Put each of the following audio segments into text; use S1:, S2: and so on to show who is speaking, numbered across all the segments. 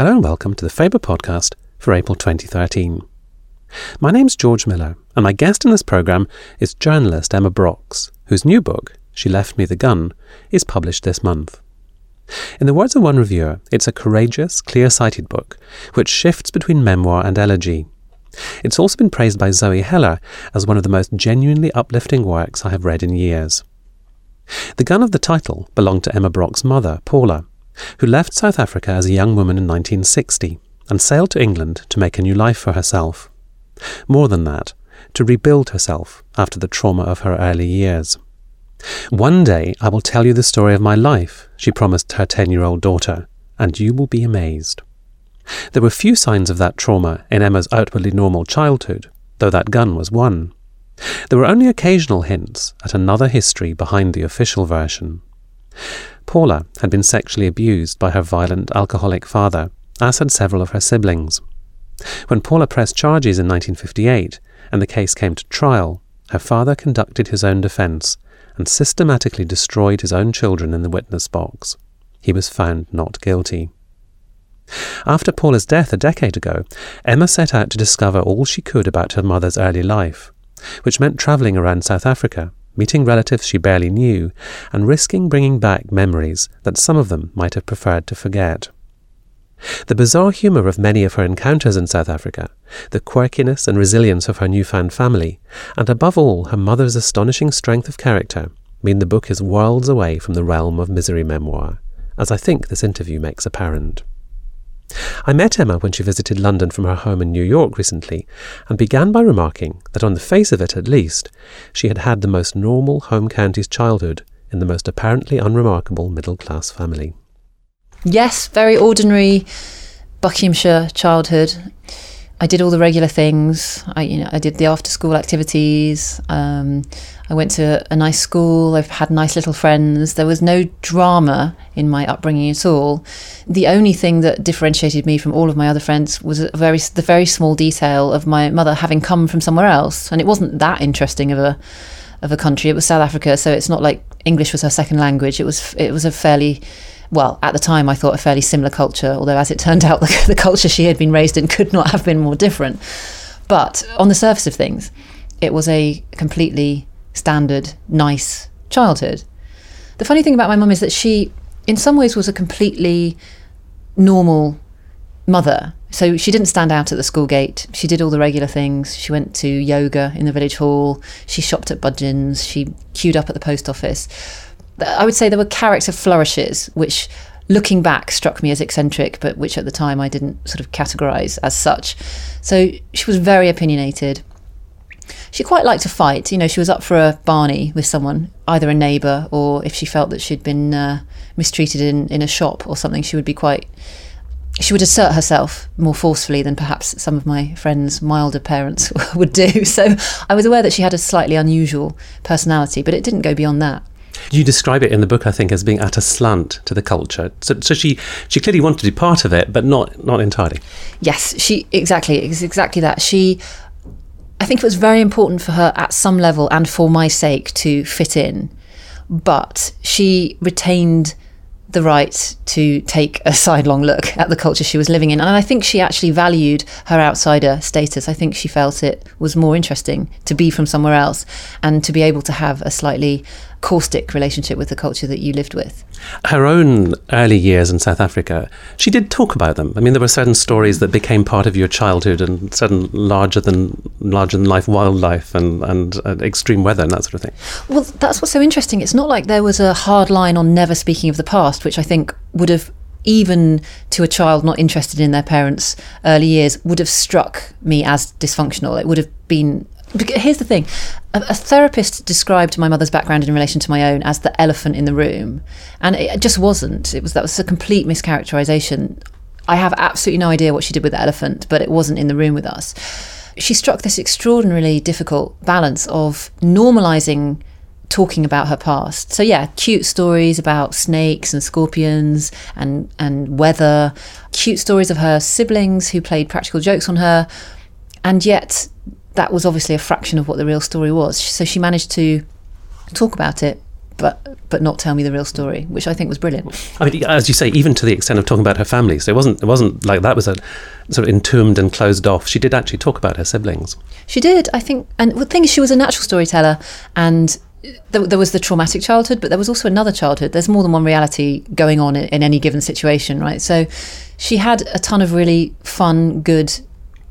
S1: Hello and welcome to the Faber podcast for April 2013. My name's George Miller, and my guest in this programme is journalist Emma Brockes, whose new book, She Left Me the Gun, is published this month. In the words of one reviewer, it's a courageous, clear sighted book which shifts between memoir and elegy. It's also been praised by Zoe Heller as one of the most genuinely uplifting works I have read in years. The gun of the title belonged to Emma Brockes's mother, Paula, who left South Africa as a young woman in 1960 and sailed to England to make a new life for herself. More than that, to rebuild herself after the trauma of her early years. One day I will tell you the story of my life, she promised her 10 year old daughter, and you will be amazed. There were few signs of that trauma in Emma's outwardly normal childhood, though that gun was one. There were only occasional hints at another history behind the official version. Paula had been sexually abused by her violent alcoholic father, as had several of her siblings. When Paula pressed charges in 1958 and the case came to trial, her father conducted his own defence and systematically destroyed his own children in the witness box. He was found not guilty. After Paula's death a decade ago, Emma set out to discover all she could about her mother's early life, which meant travelling around South Africa, meeting relatives she barely knew, and risking bringing back memories that some of them might have preferred to forget. The bizarre humour of many of her encounters in South Africa, the quirkiness and resilience of her newfound family, and above all her mother's astonishing strength of character, mean the book is worlds away from the realm of misery memoir, as I think this interview makes apparent. I met Emma when she visited London from her home in New York recently, and began by remarking that on the face of it at least, she had had the most normal home counties childhood in the most apparently unremarkable middle class family.
S2: Yes, very ordinary Buckinghamshire childhood. I did all the regular things. I, you know, I did the after school activities. Um, I went to a nice school. I've had nice little friends. There was no drama in my upbringing at all. The only thing that differentiated me from all of my other friends was a very the very small detail of my mother having come from somewhere else, and it wasn't that interesting of a of a country. It was South Africa, so it's not like English was her second language. It was it was a fairly well, at the time, I thought a fairly similar culture, although as it turned out, the, the culture she had been raised in could not have been more different. But on the surface of things, it was a completely standard, nice childhood. The funny thing about my mum is that she, in some ways, was a completely normal mother. So she didn't stand out at the school gate. She did all the regular things. She went to yoga in the village hall. She shopped at Budgens. She queued up at the post office I would say there were character flourishes, which looking back struck me as eccentric, but which at the time I didn't sort of categorize as such. So she was very opinionated. She quite liked to fight. You know, she was up for a Barney with someone, either a neighbour or if she felt that she'd been uh, mistreated in, in a shop or something, she would be quite. She would assert herself more forcefully than perhaps some of my friends' milder parents would do. So I was aware that she had a slightly unusual personality, but it didn't go beyond that.
S1: You describe it in the book, I think, as being at a slant to the culture. So, so she she clearly wanted to be part of it, but not not entirely.
S2: Yes, she exactly it's exactly that. She, I think it was very important for her at some level and for my sake to fit in, but she retained the right to take a sidelong look at the culture she was living in. And I think she actually valued her outsider status. I think she felt it was more interesting to be from somewhere else and to be able to have a slightly caustic relationship with the culture that you lived with.
S1: Her own early years in South Africa, she did talk about them. I mean, there were certain stories that became part of your childhood and certain larger than larger than life wildlife and, and uh, extreme weather and that sort of thing.
S2: Well, that's what's so interesting. It's not like there was a hard line on never speaking of the past, which I think would have even to a child not interested in their parents' early years, would have struck me as dysfunctional. It would have been Here's the thing a, a, therapist described my mother's background in relation to my own as the elephant in the room. And it just wasn't. It was That was a complete mischaracterization. I have absolutely no idea what she did with the elephant, but it wasn't in the room with us. She struck this extraordinarily difficult balance of normalizing talking about her past. So yeah, cute stories about snakes and scorpions and and weather, cute stories of her siblings who played practical jokes on her, and yet that was obviously a fraction of what the real story was. So she managed to talk about it but but not tell me the real story, which I think was brilliant.
S1: I mean, as you say, even to the extent of talking about her family. So it wasn't it wasn't like that was a sort of entombed and closed off. She did actually talk about her siblings.
S2: She did, I think. And the thing is, she was a natural storyteller, and there, there was the traumatic childhood, but there was also another childhood. There's more than one reality going on in, in any given situation, right? So she had a ton of really fun, good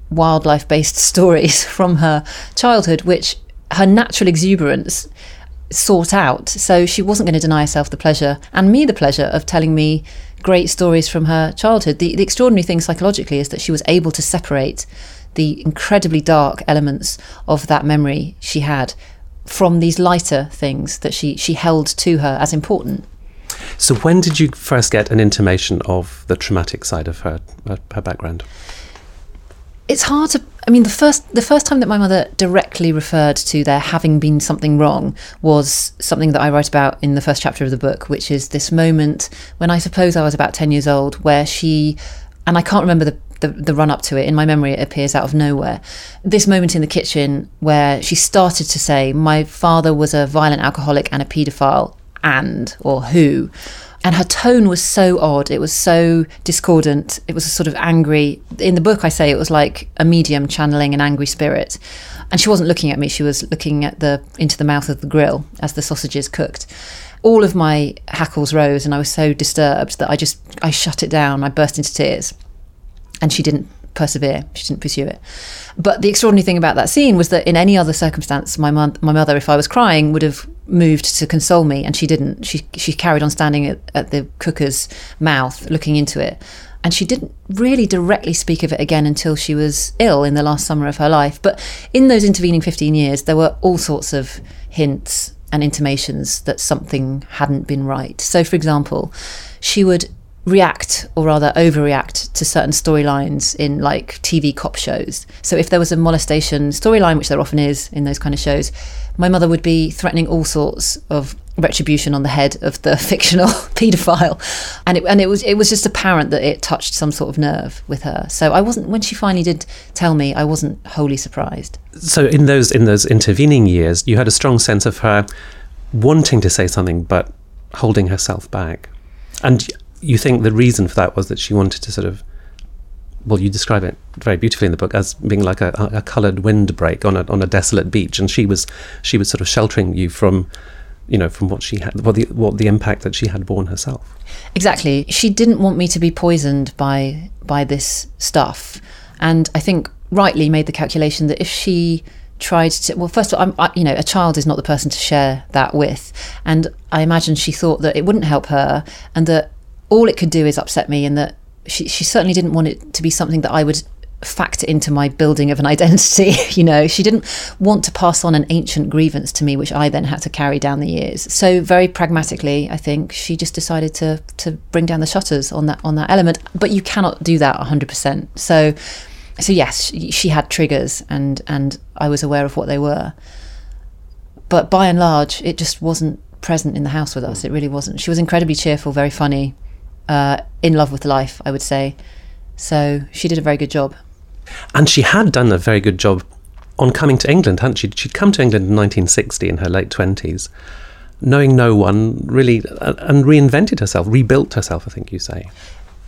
S2: wildlife based stories from her childhood, which her natural exuberance sought out. So she wasn't going to deny herself the pleasure and me the pleasure of telling me great stories from her childhood. The, the extraordinary thing psychologically is that she was able to separate the incredibly dark elements of that memory she had from these lighter things that she, she held to her as important.
S1: So when did you first get an intimation of the traumatic side of her, her background?
S2: It's hard to i mean the first the first time that my mother directly referred to there having been something wrong was something that i write about in the first chapter of the book which is this moment when i suppose i was about 10 years old where she and i can't remember the the, the run up to it in my memory it appears out of nowhere this moment in the kitchen where she started to say my father was a violent alcoholic and a paedophile and or who and her tone was so odd it was so discordant it was a sort of angry in the book i say it was like a medium channeling an angry spirit. And she wasn't looking at me she was looking at the into the mouth of the grill as the sausages cooked. All of my hackles rose and i was so disturbed that i just i shut it down i burst into tears. And she didn't persevere. She didn't pursue it. But the extraordinary thing about that scene was that in any other circumstance, my my mother, if I was crying, would have moved to console me, and she didn't. She she carried on standing at, at the cooker's mouth, looking into it, and she didn't really directly speak of it again until she was ill in the last summer of her life. But in those intervening fifteen years, there were all sorts of hints and intimations that something hadn't been right. So, for example, she would react or rather overreact to certain storylines in like TV cop shows. So if there was a molestation storyline, which there often is in those kind of shows, my mother would be threatening all sorts of retribution on the head of the fictional paedophile, and it and it was it was just apparent that it touched some sort of nerve with her. So I wasn't when she finally did tell me, I wasn't wholly surprised.
S1: So in those in those intervening years, you had a strong sense of her wanting to say something but holding herself back, and you think the reason for that was that she wanted to sort of well, you describe it very beautifully in the book as being like a, a coloured windbreak on a on a desolate beach, and she was she was sort of sheltering you from, you know, from what she had, what the what the impact that she had borne herself.
S2: Exactly, she didn't want me to be poisoned by by this stuff, and I think rightly made the calculation that if she tried to well first of all I, you know a child is not the person to share that with. And i imagine she thought that it wouldn't help her and that all it could do is upset me, and that she, she certainly didn't want it to be something that I would factor into my building of an identity. you know, she didn't want to pass on an ancient grievance to me, which I then had to carry down the years. So very pragmatically, I think she just decided to to bring down the shutters on that on that element. But you cannot do that 100%. So so yes, she, she had triggers, and and I was aware of what they were. But by and large, it just wasn't present in the house with us. It really wasn't. She was incredibly cheerful, very funny uh, in love with life, I would say. So she did a very good job.
S1: And she had done a very good job on coming to England, hadn't she? She'd come to England in 1960 in her late 20s, knowing no one really, uh, and reinvented herself, rebuilt herself, I think you say.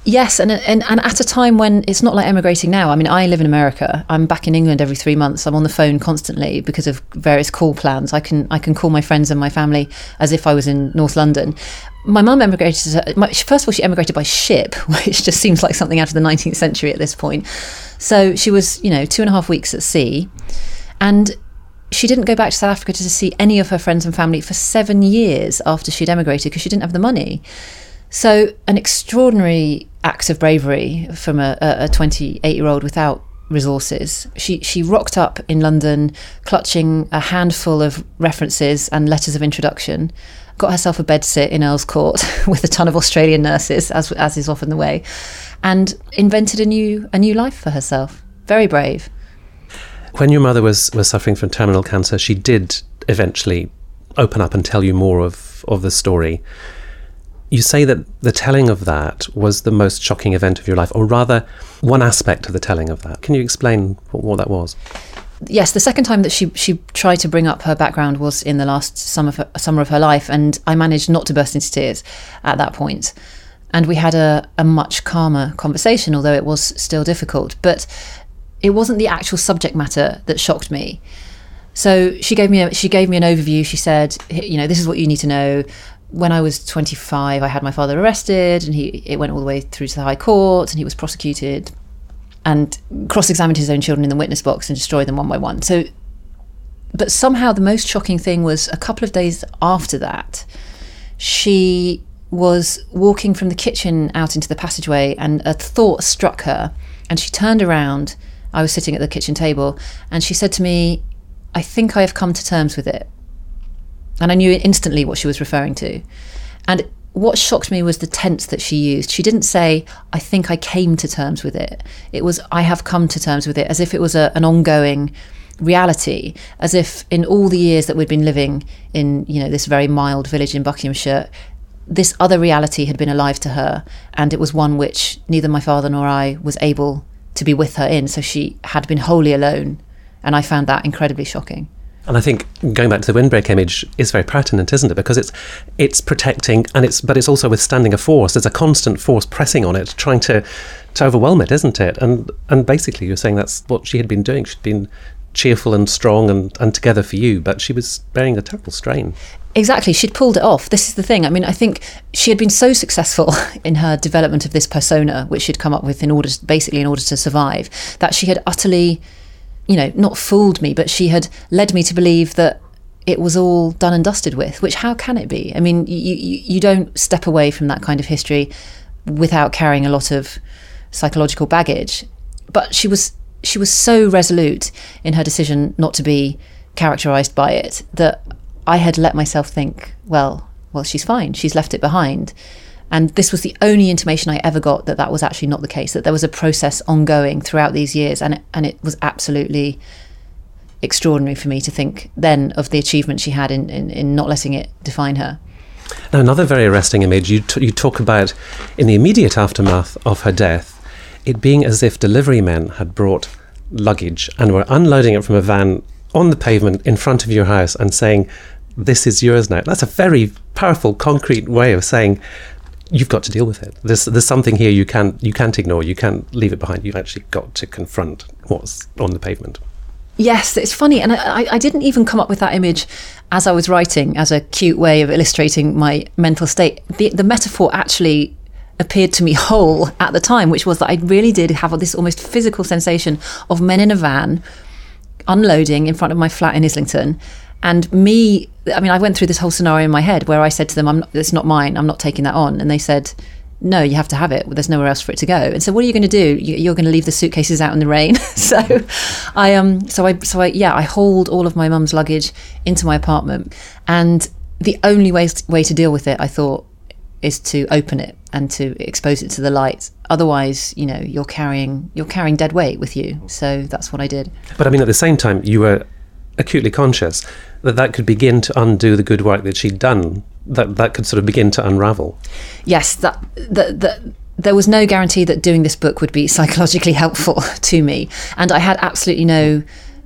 S2: Yes, and, and and at a time when it's not like emigrating now. I mean, I live in America. I'm back in England every three months. I'm on the phone constantly because of various call plans. I can I can call my friends and my family as if I was in North London. My mum emigrated. First of all, she emigrated by ship, which just seems like something out of the 19th century at this point. So she was, you know, two and a half weeks at sea, and she didn't go back to South Africa to see any of her friends and family for seven years after she'd emigrated because she didn't have the money. So, an extraordinary act of bravery from a 28 year old without resources. She she rocked up in London, clutching a handful of references and letters of introduction. Got herself a bedsit in Earl's Court with a ton of Australian nurses, as as is often the way, and invented a new a new life for herself. Very brave.
S1: When your mother was was suffering from terminal cancer, she did eventually open up and tell you more of of the story you say that the telling of that was the most shocking event of your life, or rather, one aspect of the telling of that. Can you explain what, what that was?
S2: Yes, the second time that she she tried to bring up her background was in the last summer of her, summer of her life, and I managed not to burst into tears at that point. And we had a, a much calmer conversation, although it was still difficult. But it wasn't the actual subject matter that shocked me. So she gave me a, she gave me an overview. She said, you know, this is what you need to know. When I was 25, I had my father arrested, and he it went all the way through to the High Court, and he was prosecuted and cross-examined his own children in the witness box and destroyed them one by one. So, but somehow the most shocking thing was a couple of days after that, she was walking from the kitchen out into the passageway, and a thought struck her, and she turned around. I was sitting at the kitchen table, and she said to me, "I think I have come to terms with it." And I knew instantly what she was referring to. And what shocked me was the tense that she used. She didn't say, I think I came to terms with it. It was, I have come to terms with it, as if it was a, an ongoing reality, as if in all the years that we'd been living in, you know, this very mild village in Buckinghamshire, this other reality had been alive to her. And it was one which neither my father nor I was able to be with her in. So she had been wholly alone. And I found that incredibly shocking.
S1: And I think going back to the windbreak image is very pertinent, isn't it? Because it's it's protecting and it's but it's also withstanding a force. There's a constant force pressing on it, trying to to overwhelm it, isn't it? And and basically you're saying that's what she had been doing. She'd been cheerful and strong and, and together for you, but she was bearing a terrible strain.
S2: Exactly. She'd pulled it off. This is the thing. I mean, I think she had been so successful in her development of this persona, which she'd come up with in order, basically in order to survive, that she had utterly you know, not fooled me, but she had led me to believe that it was all done and dusted with. Which how can it be? I mean, you you, don't step away from that kind of history without carrying a lot of psychological baggage. But she was she was so resolute in her decision not to be characterized by it that I had let myself think, well, well, she's fine. She's left it behind. And this was the only intimation I ever got that that was actually not the case, that there was a process ongoing throughout these years. And it, and it was absolutely extraordinary for me to think then of the achievement she had in, in, in not letting it define her.
S1: Now, another very arresting image you, t- you talk about in the immediate aftermath of her death, it being as if delivery men had brought luggage and were unloading it from a van on the pavement in front of your house and saying, This is yours now. That's a very powerful, concrete way of saying, you've got to deal with it. There's there's something here you can't you can't ignore. You can't leave it behind. You've actually got to confront what's on the pavement.
S2: Yes, it's funny, and I, I didn't even come up with that image as I was writing as a cute way of illustrating my mental state. The, the metaphor actually appeared to me whole at the time, which was that I really did have this almost physical sensation of men in a van unloading in front of my flat in Islington and me i mean i went through this whole scenario in my head where i said to them i'm not, it's not mine. I'm not taking that on. And they said no you have to have it. There's nowhere else for it to go. And so what are you going to do you're going to leave the suitcases out in the rain. So i um so i so i yeah i hauled all of my mum's luggage into my apartment. And the only way way to deal with it i thought is to open it and to expose it to the light otherwise you know you're carrying you're carrying dead weight with you. So that's what i did.
S1: But i mean at the same time you were acutely conscious that that could begin to undo the good work that she'd done. That that could sort of begin to unravel.
S2: Yes, that that that there was no guarantee that doing this book would be psychologically helpful to me, and I had absolutely no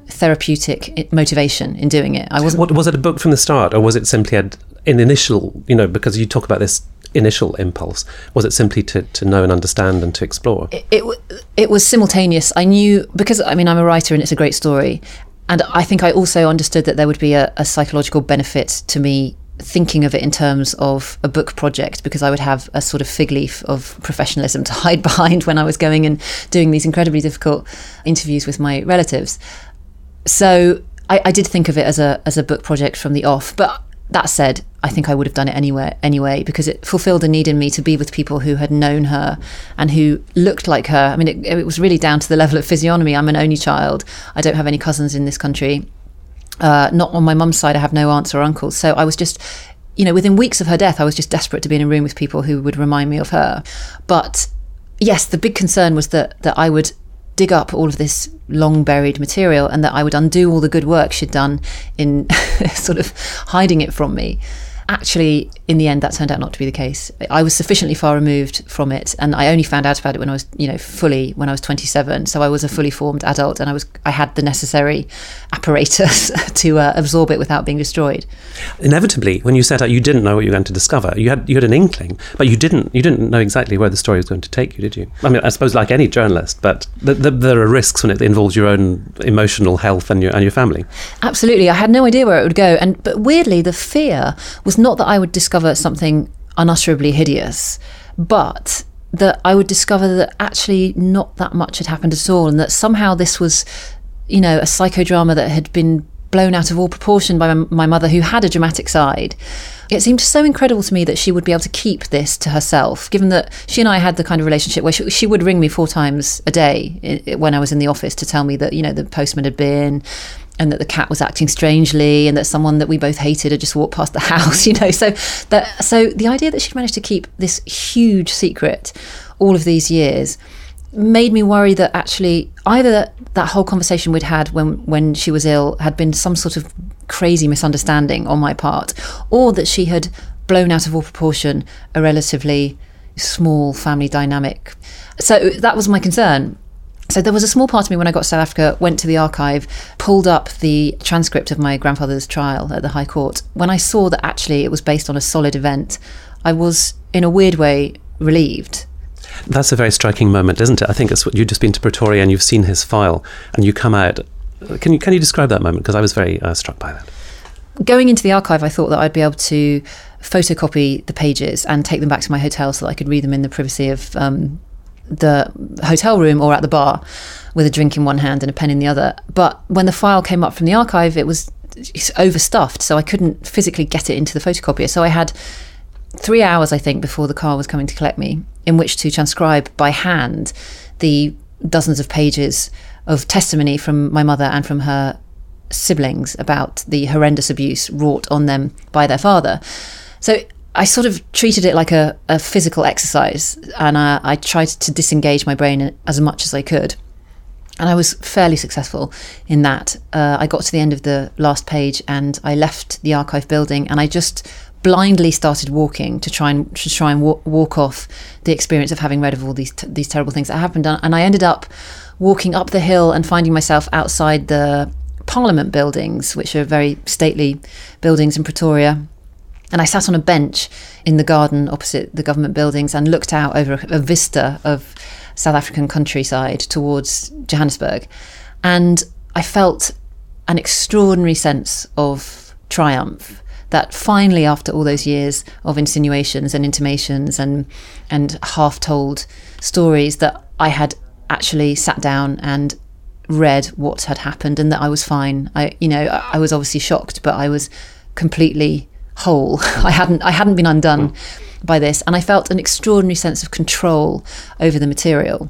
S2: therapeutic motivation in doing it. I wasn't.
S1: What, was it a book from the start, or was it simply an initial? You know, because you talk about this initial impulse? Was it simply to, to know and understand and to explore?
S2: It, it, it was simultaneous. I knew because I mean I'm a writer and it's a great story and I think I also understood that there would be a, a, psychological benefit to me thinking of it in terms of a book project because I would have a sort of fig leaf of professionalism to hide behind when I was going and doing these incredibly difficult interviews with my relatives. So I, I did think of it as a as a book project from the off, but that said, I think I would have done it anywhere anyway because it fulfilled a need in me to be with people who had known her and who looked like her. I mean, it, it was really down to the level of physiognomy. I'm an only child. I don't have any cousins in this country. Uh, not on my mum's side. I have no aunts or uncles. So I was just, you know, within weeks of her death, I was just desperate to be in a room with people who would remind me of her. But yes, the big concern was that that I would dig up all of this long buried material and that I would undo all the good work she'd done in sort of hiding it from me. Actually, in the end, that turned out not to be the case. I was sufficiently far removed from it, and I only found out about it when I was, you know, fully when I was 27. So I was a fully formed adult, and I was I had the necessary apparatus to uh, absorb it without being destroyed.
S1: Inevitably, when you set out, you didn't know what you were going to discover. You had you had an inkling, but you didn't you didn't know exactly where the story was going to take you, did you? I mean, I suppose like any journalist, but the, the, there are risks when it involves your own emotional health and your and your family.
S2: Absolutely, I had no idea where it would go, and but weirdly, the fear was not that I would discover something unutterably hideous, but that I would discover that actually not that much had happened at all, and that somehow this was, you know, a psychodrama that had been blown out of all proportion by my mother, who had a dramatic side. It seemed so incredible to me that she would be able to keep this to herself, given that she and I had the kind of relationship where she, she would ring me four times a day when I was in the office to tell me that, you know, the postman had been and that the cat was acting strangely and that someone that we both hated had just walked past the house you know. So that so the idea that she'd managed to keep this huge secret all of these years made me worry that actually either that, that whole conversation we'd had when when she was ill had been some sort of crazy misunderstanding on my part or that she had blown out of all proportion a relatively small family dynamic. So that was my concern so there was a small part of me when I got to South Africa, went to the archive, pulled up the transcript of my grandfather's trial at the High Court. When I saw that actually it was based on a solid event, I was in a weird way relieved.
S1: That's a very striking moment, isn't it? I think it's what you've just been to Pretoria and you've seen his file, and you come out. Can you can you describe that moment? Because I was very uh, struck by that.
S2: Going into the archive, I thought that I'd be able to photocopy the pages and take them back to my hotel so that I could read them in the privacy of um, the hotel room or at the bar with a drink in one hand and a pen in the other. But when the file came up from the archive, it was overstuffed, so I couldn't physically get it into the photocopier. So I had three hours, I think, before the car was coming to collect me, in which to transcribe by hand the dozens of pages of testimony from my mother and from her siblings about the horrendous abuse wrought on them by their father. So I sort of treated it like a, a physical exercise, and I, I, tried to disengage my brain as much as I could. And I was fairly successful in that. Uh, I got to the end of the last page, and I left the archive building, and I just blindly started walking to try and to try and walk, walk off the experience of having read of all these t- these terrible things that happened. And I ended up walking up the hill and finding myself outside the Parliament buildings, which are very stately buildings in Pretoria and I sat on a bench in the garden opposite the government buildings and looked out over a, vista of South African countryside towards Johannesburg. And I felt an extraordinary sense of triumph that finally, after all those years of insinuations and intimations and and half told stories, that I had actually sat down and read what had happened and that I was fine. I, you know, I was obviously shocked, but I was completely whole. I hadn't I hadn't been undone by this, and I felt an extraordinary sense of control over the material.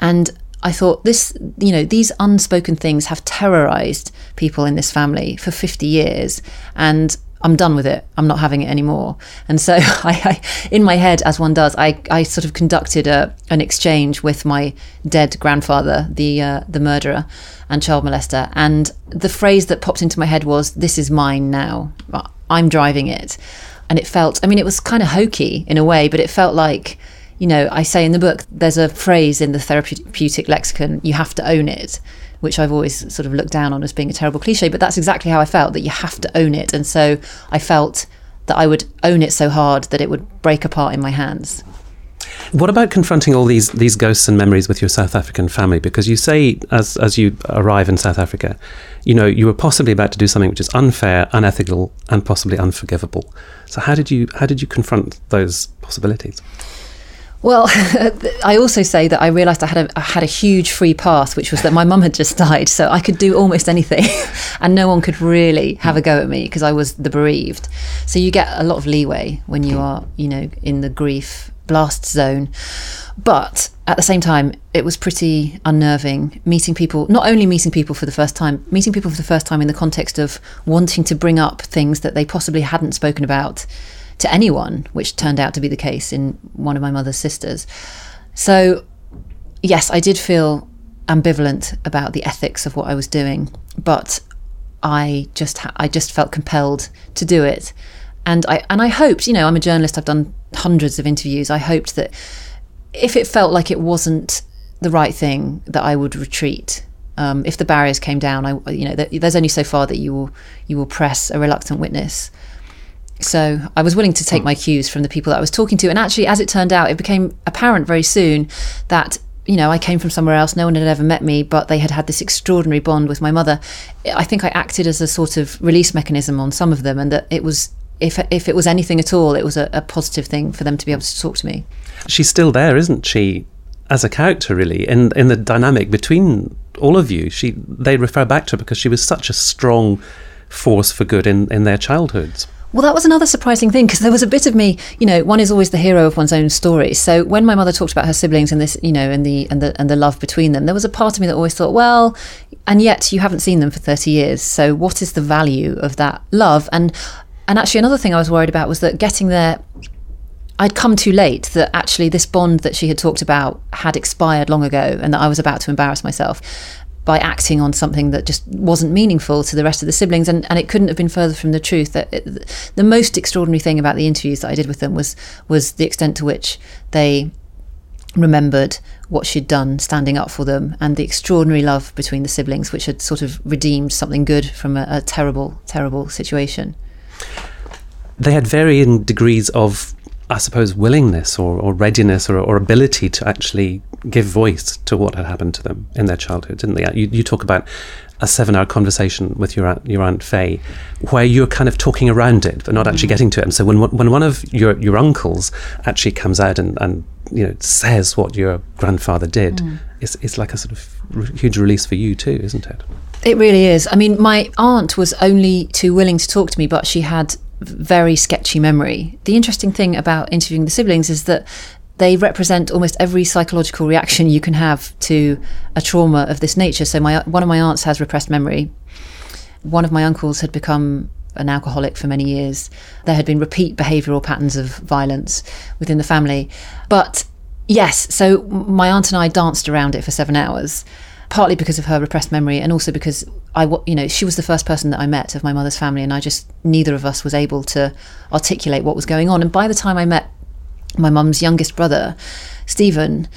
S2: And I thought this, you know, these unspoken things have terrorized people in this family for 50 years, and I'm done with it. I'm not having it anymore. And so, I, I, in my head, as one does, I, I sort of conducted a, an exchange with my dead grandfather, the uh, the murderer and child molester. And the phrase that popped into my head was, "This is mine now. I'm driving it." And it felt. I mean, it was kind of hokey in a way, but it felt like. You know, I say in the book, there's a phrase in the therapeutic lexicon, you have to own it which I've always sort of looked down on as being a terrible cliche, but that's exactly how I felt that you have to own it. And so I felt that I would own it so hard that it would break apart in my hands.
S1: What about confronting all these these ghosts and memories with your South African family? Because you say, as as you arrive in South Africa, you know you were possibly about to do something which is unfair, unethical, and possibly unforgivable. So how did you how did you confront those possibilities?
S2: Well, I also say that I realised I had a I had a huge free pass, which was that my mum had just died, so I could do almost anything, and no one could really have a go at me because I was the bereaved. So you get a lot of leeway when you are, you know, in the grief blast zone. But at the same time, it was pretty unnerving meeting people, not only meeting people for the first time, meeting people for the first time in the context of wanting to bring up things that they possibly hadn't spoken about to anyone, which turned out to be the case in one of my mother's sisters. So, yes, I did feel ambivalent about the ethics of what I was doing, but I just ha- I just felt compelled to do it. And I and I hoped, you know, I'm a journalist. I've done hundreds of interviews. I hoped that if it felt like it wasn't the right thing, that I would retreat. Um, if the barriers came down, I you know, there's only so far that you will you will press a reluctant witness. So I was willing to take hmm. my cues from the people that I was talking to, and actually, as it turned out, it became apparent very soon that you know, I came from somewhere else. No one had ever met me, but they had had this extraordinary bond with my mother. I think I acted as a sort of release mechanism on some of them, and that it was, if if it was anything at all, it was a, a positive thing for them to be able to talk to me.
S1: She's still there, isn't she? As a character, really, in in the dynamic between all of you, she they refer back to her because she was such a strong force for good in in their childhoods.
S2: Well, that was another surprising thing because there was a bit of me, you know, one is always the hero of one's own story. So when my mother talked about her siblings and this, you know, and the and the and the love between them, there was a part of me that always thought, well, and yet you haven't seen them for 30 years. So what is the value of that love? And and actually another thing I was worried about was that getting there I'd come too late that actually this bond that she had talked about had expired long ago and that I was about to embarrass myself by acting on something that just wasn't meaningful to the rest of the siblings. And, and it couldn't have been further from the truth. That it, the most extraordinary thing about the interviews that I did with them was was the extent to which they remembered what she'd done standing up for them and the extraordinary love between the siblings, which had sort of redeemed something good from a, a terrible, terrible situation.
S1: They had varying degrees of I suppose, willingness or, or readiness or, or, ability to actually give voice to what had happened to them in their childhood, didn't they? You, you talk about a seven-hour conversation with your aunt, your aunt Faye, where you're kind of talking around it but not actually mm. getting to it. And so when when one of your, your uncles actually comes out and, and you know says what your grandfather did, mm. it's it's like a sort of huge release for you too, isn't it?
S2: It really is. I mean, my aunt was only too willing to talk to me, but she had very sketchy memory. The interesting thing about interviewing the siblings is that they represent almost every psychological reaction you can have to a trauma of this nature. So my one of my aunts has repressed memory. One of my uncles had become an alcoholic for many years. There had been repeat behavioural patterns of violence within the family. But yes, so my aunt and I danced around it for seven hours partly because of her repressed memory and also because I, you know, she was the first person that I met of my mother's family, and I just neither of us was able to articulate what was going on. And by the time I met my mum's youngest brother, Stephen,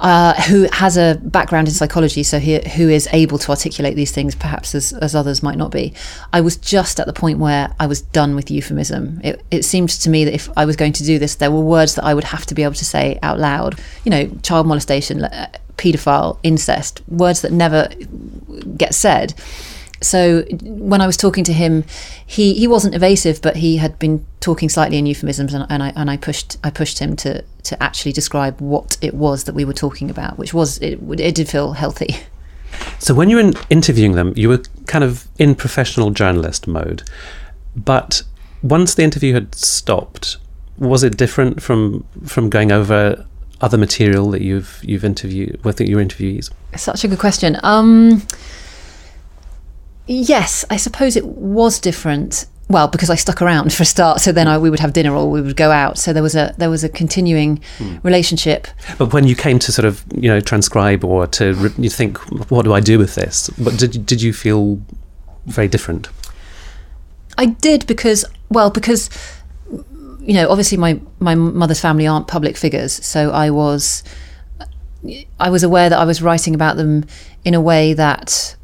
S2: uh, who has a background in psychology, so he, who is able to articulate these things perhaps as, as others might not be. I was just at the point where I was done with euphemism. It, it seemed to me that if I was going to do this, there were words that I would have to be able to say out loud. You know, child molestation, paedophile, incest, words that never get said. So when I was talking to him, he, he wasn't evasive, but he had been talking slightly in euphemisms, and, and I and I pushed I pushed him to to actually describe what it was that we were talking about, which was it, it did feel healthy.
S1: So when you were interviewing them, you were kind of in professional journalist mode, but once the interview had stopped, was it different from from going over other material that you've you've interviewed with your interviewees?
S2: Such a good question. Um, yes, I suppose it was different. Well, because I stuck around for a start, so then I, we would have dinner or we would go out. So there was a there was a continuing mm. relationship.
S1: But when you came to sort of you know transcribe or to re- you think, what do I do with this? But did did you feel very different?
S2: I did because well because you know, obviously my my mother's family aren't public figures, so I was I was aware that I was writing about them in a way that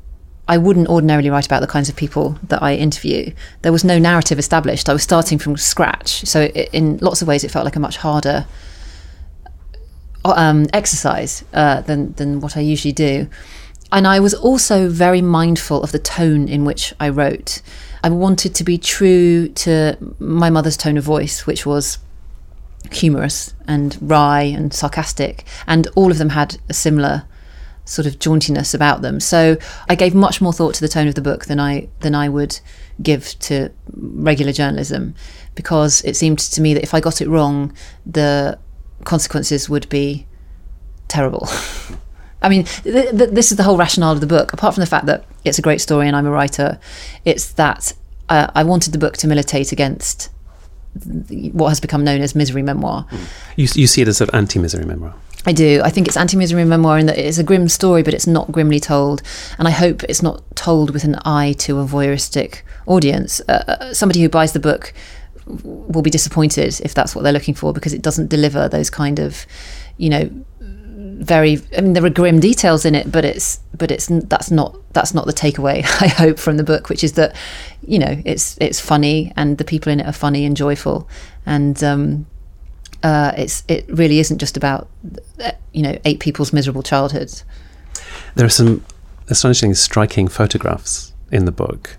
S2: I wouldn't ordinarily write about the kinds of people that I interview. There was no narrative established. I was starting from scratch, so it, in lots of ways, it felt like a much harder um, exercise uh, than than what I usually do. And I was also very mindful of the tone in which I wrote. I wanted to be true to my mother's tone of voice, which was humorous and wry and sarcastic, and all of them had a similar sort of jauntiness about them. So I gave much more thought to the tone of the book than I than I would give to regular journalism, because it seemed to me that if I got it wrong, the consequences would be terrible. I mean, th- th- this is the whole rationale of the book. Apart from the fact that it's a great story and I'm a writer, it's that uh, I wanted the book to militate against what has become known as misery memoir.
S1: You, you see it as an anti misery memoir?
S2: I do. I think it's anti misery memoir in that it's a grim story, but it's not grimly told. And I hope it's not told with an eye to a voyeuristic audience. Uh, uh somebody who buys the book will be disappointed if that's what they're looking for because it doesn't deliver those kind of, you know, very I mean there are grim details in it but it's but it's that's not that's not the takeaway I hope from the book which is that you know it's it's funny and the people in it are funny and joyful and um, uh, it's it really isn't just about you know eight people's miserable childhoods
S1: there are some astonishing striking photographs in the book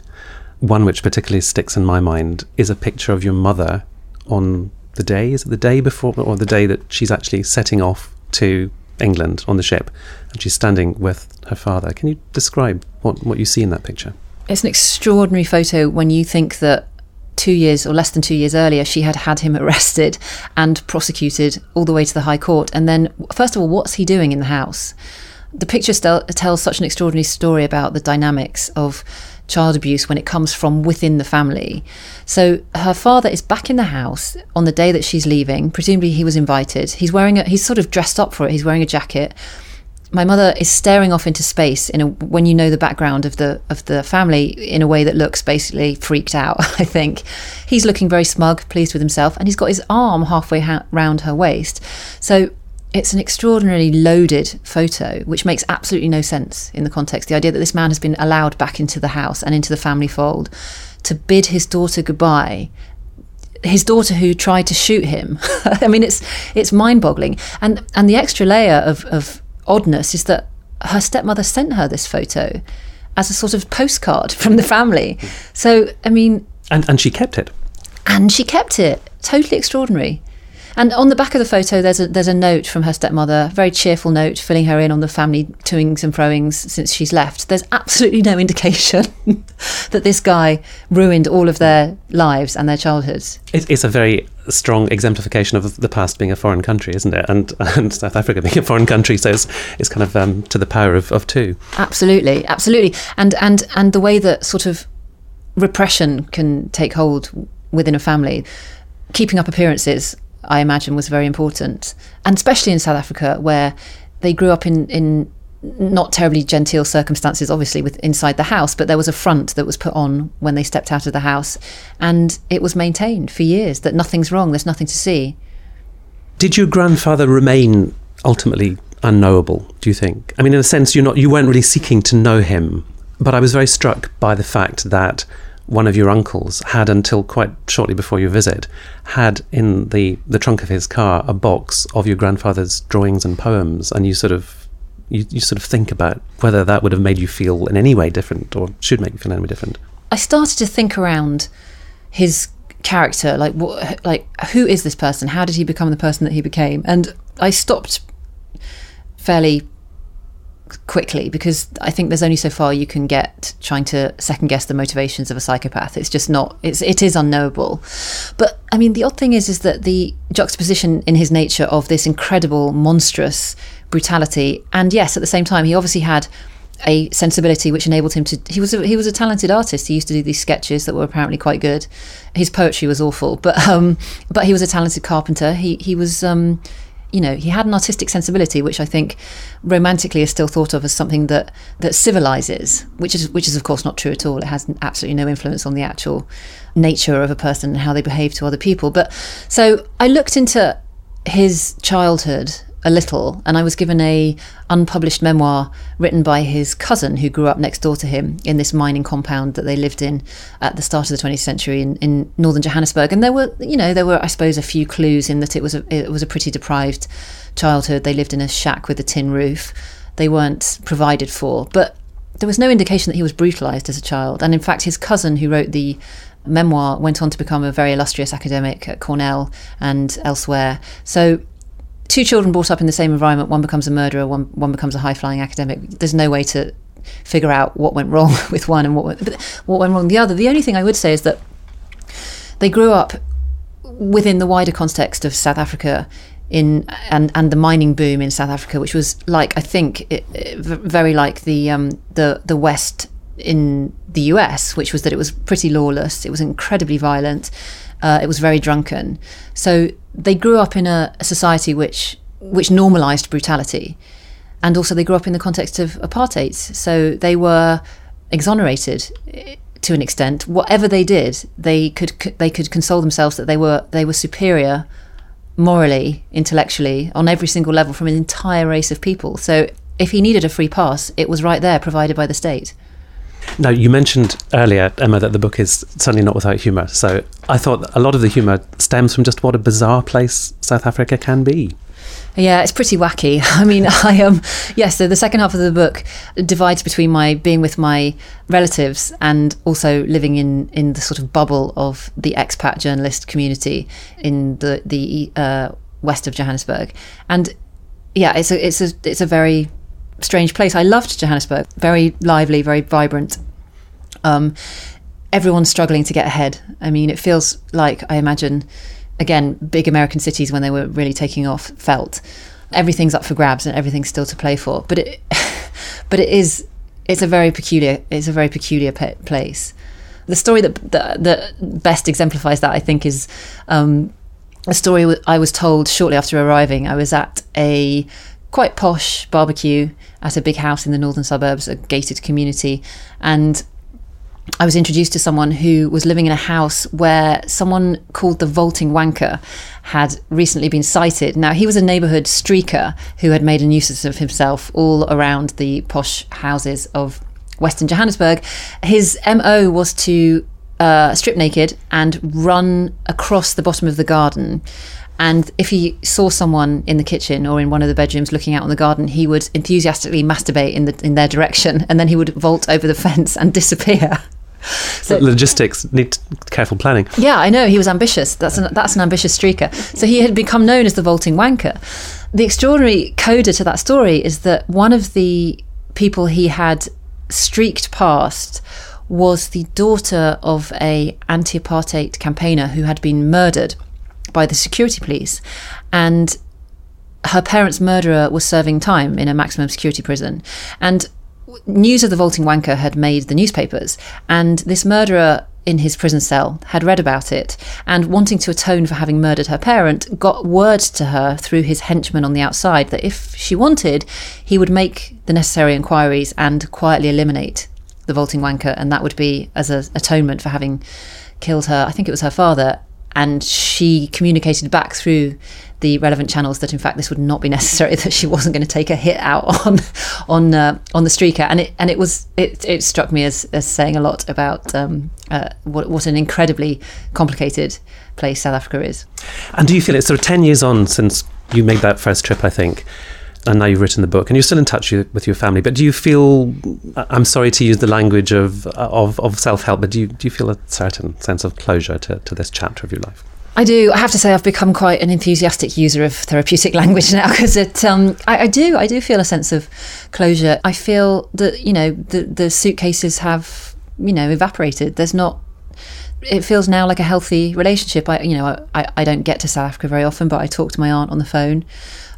S1: one which particularly sticks in my mind is a picture of your mother on the day is it the day before or the day that she's actually setting off to England on the ship, and she's standing with her father. Can you describe what, what you see in that picture?
S2: It's an extraordinary photo when you think that two years or less than two years earlier, she had had him arrested and prosecuted all the way to the High Court. And then, first of all, what's he doing in the house? The picture st- tells such an extraordinary story about the dynamics of child abuse when it comes from within the family. So her father is back in the house on the day that she's leaving. Presumably he was invited. He's wearing a, he's sort of dressed up for it. He's wearing a jacket. My mother is staring off into space in a when you know the background of the of the family in a way that looks basically freaked out. I think he's looking very smug, pleased with himself, and he's got his arm halfway ha- round her waist. So it's an extraordinarily loaded photo, which makes absolutely no sense in the context. The idea that this man has been allowed back into the house and into the family fold to bid his daughter goodbye. His daughter, who tried to shoot him. I mean, it's it's mind-boggling. And and the extra layer of, of oddness is that her stepmother sent her this photo as a sort of postcard from the family. So, I mean,
S1: and and she kept it.
S2: And she kept it. Totally extraordinary. And on the back of the photo, there's a there's a note from her stepmother, a very cheerful note, filling her in on the family toings and froings since she's left. There's absolutely no indication that this guy ruined all of their lives and their childhoods.
S1: it's a very strong exemplification of the past being a foreign country, isn't it? And and South Africa being a foreign country, so it's, it's kind of um, to the power of, of two.
S2: Absolutely, absolutely, and and and the way that sort of repression can take hold within a family, keeping up appearances I imagine was very important, and especially in South Africa where they grew up in in not terribly genteel circumstances, obviously, with inside the house, but there was a front that was put on when they stepped out of the house, and it was maintained for years that nothing's wrong, there's nothing to see.
S1: Did your grandfather remain ultimately unknowable? Do you think? I mean, in a sense, you're not you weren't really seeking to know him, but I was very struck by the fact that one of your uncles had until quite shortly before your visit had in the the trunk of his car a box of your grandfather's drawings and poems and you sort of you, you sort of think about whether that would have made you feel in any way different or should make you feel any way different
S2: i started to think around his character like what like who is this person how did he become the person that he became and i stopped fairly quickly because I think there's only so far you can get trying to second guess the motivations of a psychopath. It's just not. It's it is unknowable. But I mean, the odd thing is is that the juxtaposition in his nature of this incredible, monstrous brutality, and yes, at the same time, he obviously had a sensibility which enabled him to he was a, he was a talented artist he used to do these sketches that were apparently quite good his poetry was awful but um but he was a talented carpenter he he was um you know, he had an artistic sensibility, which I think romantically is still thought of as something that that civilizes, which is which is of course not true at all. It has absolutely no influence on the actual nature of a person and how they behave to other people. But so I looked into his childhood a little, and I was given a unpublished memoir written by his cousin who grew up next door to him in this mining compound that they lived in at the start of the 20th century in, in northern Johannesburg. And there were, you know, there were, I suppose, a few clues in that it was a, it was a pretty deprived childhood. They lived in a shack with a tin roof. They weren't provided for, but there was no indication that he was brutalized as a child. And in fact, his cousin who wrote the memoir went on to become a very illustrious academic at Cornell and elsewhere. So two children brought up in the same environment, one becomes a murderer, one one becomes a high flying academic. There's no way to figure out what went wrong with one and what went, what went wrong with the other. The only thing I would say is that they grew up within the wider context of South Africa in and and the mining boom in South Africa, which was like I think it, it, very like the um, the the West in the US, which was that it was pretty lawless, it was incredibly violent, uh, it was very drunken. So they grew up in a, a society which which normalized brutality, and also they grew up in the context of apartheid. So they were exonerated to an extent. Whatever they did, they could they could console themselves that they were they were superior morally, intellectually, on every single level from an entire race of people. So if he needed a free pass, it was right there, provided by the state.
S1: Now, you mentioned earlier, Emma, that the book is certainly not without humour. So I thought a lot of the humour stems from just what a bizarre place South Africa can be.
S2: Yeah, it's pretty wacky. I mean, I um yes, so the second half of the book divides between my being with my relatives and also living in in the sort of bubble of the expat journalist community in the the uh, west of Johannesburg. And yeah, it's a it's a it's a very strange place. I loved Johannesburg. Very lively, very vibrant. Um everyone's struggling to get ahead. I mean, it feels like I imagine again, big American cities when they were really taking off felt. Everything's up for grabs and everything's still to play for. But it, but it is, it's a very peculiar, it's a very peculiar pe- place. The story that, that, that best exemplifies that, I think, is um, a story I was told shortly after arriving. I was at a quite posh barbecue at a big house in the northern suburbs, a gated community, and I was introduced to someone who was living in a house where someone called the Vaulting Wanker had recently been sighted. Now, he was a neighborhood streaker who had made a nuisance of himself all around the posh houses of Western Johannesburg. His MO was to uh, strip naked and run across the bottom of the garden. And if he saw someone in the kitchen or in one of the bedrooms looking out on the garden, he would enthusiastically masturbate in the in their direction, and then he would vault over the fence and disappear.
S1: So, logistics need careful planning.
S2: Yeah, I know he was ambitious. That's an that's an ambitious streaker. So he had become known as the vaulting wanker. The extraordinary coda to that story is that one of the people he had streaked past was the daughter of a anti-apartheid campaigner who had been murdered by the security police, and her parents' murderer was serving time in a maximum security prison. And news of the vaulting wanker had made the newspapers, and this murderer in his prison cell had read about it. And wanting to atone for having murdered her parent got word to her through his henchman on the outside that if she wanted he would make the necessary inquiries and quietly eliminate the vaulting wanker. And that would be as an atonement for having killed her. I think it was her father and she communicated back through the relevant channels that in fact this would not be necessary that she wasn't going to take a hit out on on uh, on the streaker. And it and it was it, it struck me as, as saying a lot about um, uh, what what an incredibly complicated place South Africa is.
S1: And do you feel it's sort of 10 years on since you made that first trip I think and now you've written the book and you're still in touch with your family but do you feel I'm sorry to use the language of of, of self-help but do you, do you feel a certain sense of closure to, to this chapter of your life
S2: I do. I have to say, I've become quite an enthusiastic user of therapeutic language now because it. Um, I, I, do. I do feel a sense of closure. I feel that you know the the suitcases have you know evaporated. There's not. It feels now like a healthy relationship. I you know I, I don't get to South Africa very often, but I talk to my aunt on the phone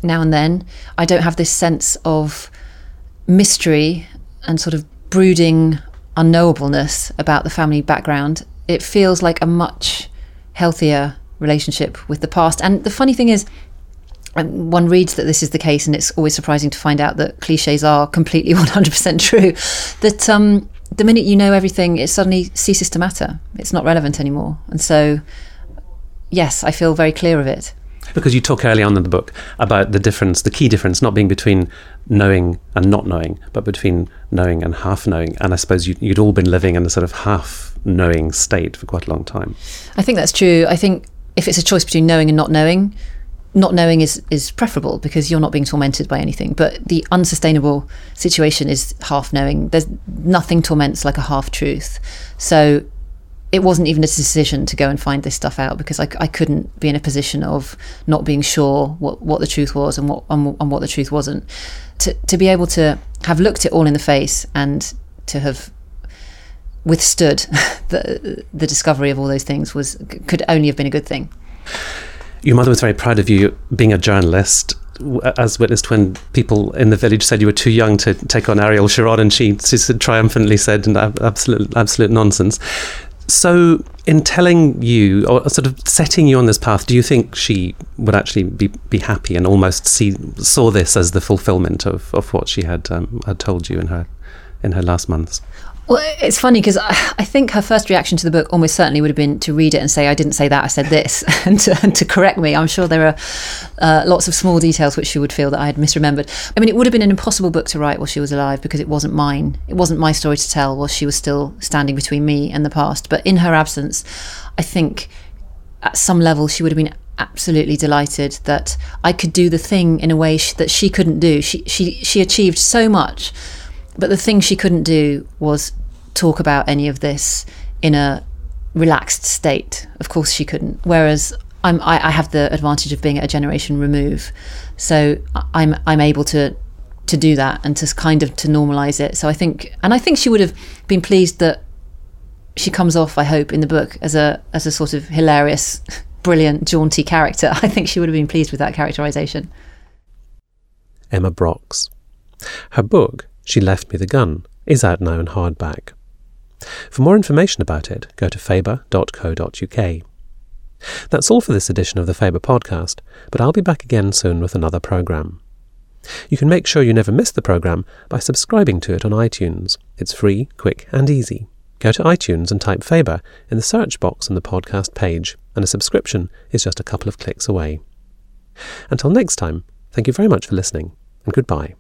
S2: now and then. I don't have this sense of mystery and sort of brooding unknowableness about the family background. It feels like a much healthier relationship with the past. And the funny thing is, um, one reads that this is the case, and it's always surprising to find out that cliches are completely 100% true. That um, the minute you know everything, it suddenly ceases to matter. It's not relevant anymore. And so, yes, I feel very clear of it.
S1: Because you talk early on in the book about the difference, the key difference, not being between knowing and not knowing, but between knowing and half knowing. And I suppose you, you'd all been living in a sort of half knowing state for quite a long time.
S2: I think that's true. I think if it's a choice between knowing and not knowing, not knowing is is preferable because you're not being tormented by anything. But the unsustainable situation is half knowing. There's nothing torments like a half truth. So it wasn't even a decision to go and find this stuff out because I, I couldn't be in a position of not being sure what, what the truth was and what and, and what the truth wasn't. To to be able to have looked it all in the face and to have withstood the the discovery of all those things was could only have been a good thing.
S1: Your mother was very proud of you being a journalist, as witnessed when people in the village said you were too young to take on Ariel Sharon, and she, she triumphantly said, "Absolute, absolute nonsense." So, in telling you or sort of setting you on this path, do you think she would actually be, be happy and almost see saw this as the fulfillment of, of what she had um, had told you in her in her last months?
S2: Well, it's funny because I, I think her first reaction to the book almost certainly would have been to read it and say, I didn't say that, I said this, and, to, and to correct me. I'm sure there are uh, lots of small details which she would feel that I had misremembered. I mean, it would have been an impossible book to write while she was alive because it wasn't mine. It wasn't my story to tell while she was still standing between me and the past. But in her absence, I think at some level she would have been absolutely delighted that I could do the thing in a way that she couldn't do. She, she, she achieved so much but the thing she couldn't do was talk about any of this in a relaxed state. Of course, she couldn't. Whereas I'm, I, I have the advantage of being at a generation remove, so I'm I'm able to to do that and to kind of to normalize it. So I think, and I think she would have been pleased that she comes off. I hope in the book as a as a sort of hilarious, brilliant, jaunty character. I think she would have been pleased with that characterization.
S1: Emma Brockes. Her book, She Left Me the Gun, is out now in hardback. For more information about it, go to faber.co.uk. That's all for this edition of the Faber podcast, but I'll be back again soon with another programme. You can make sure you never miss the programme by subscribing to it on iTunes. It's free, quick, and easy. Go to iTunes and type Faber in the search box on the podcast page, and a subscription is just a couple of clicks away. Until next time, thank you very much for listening, and goodbye.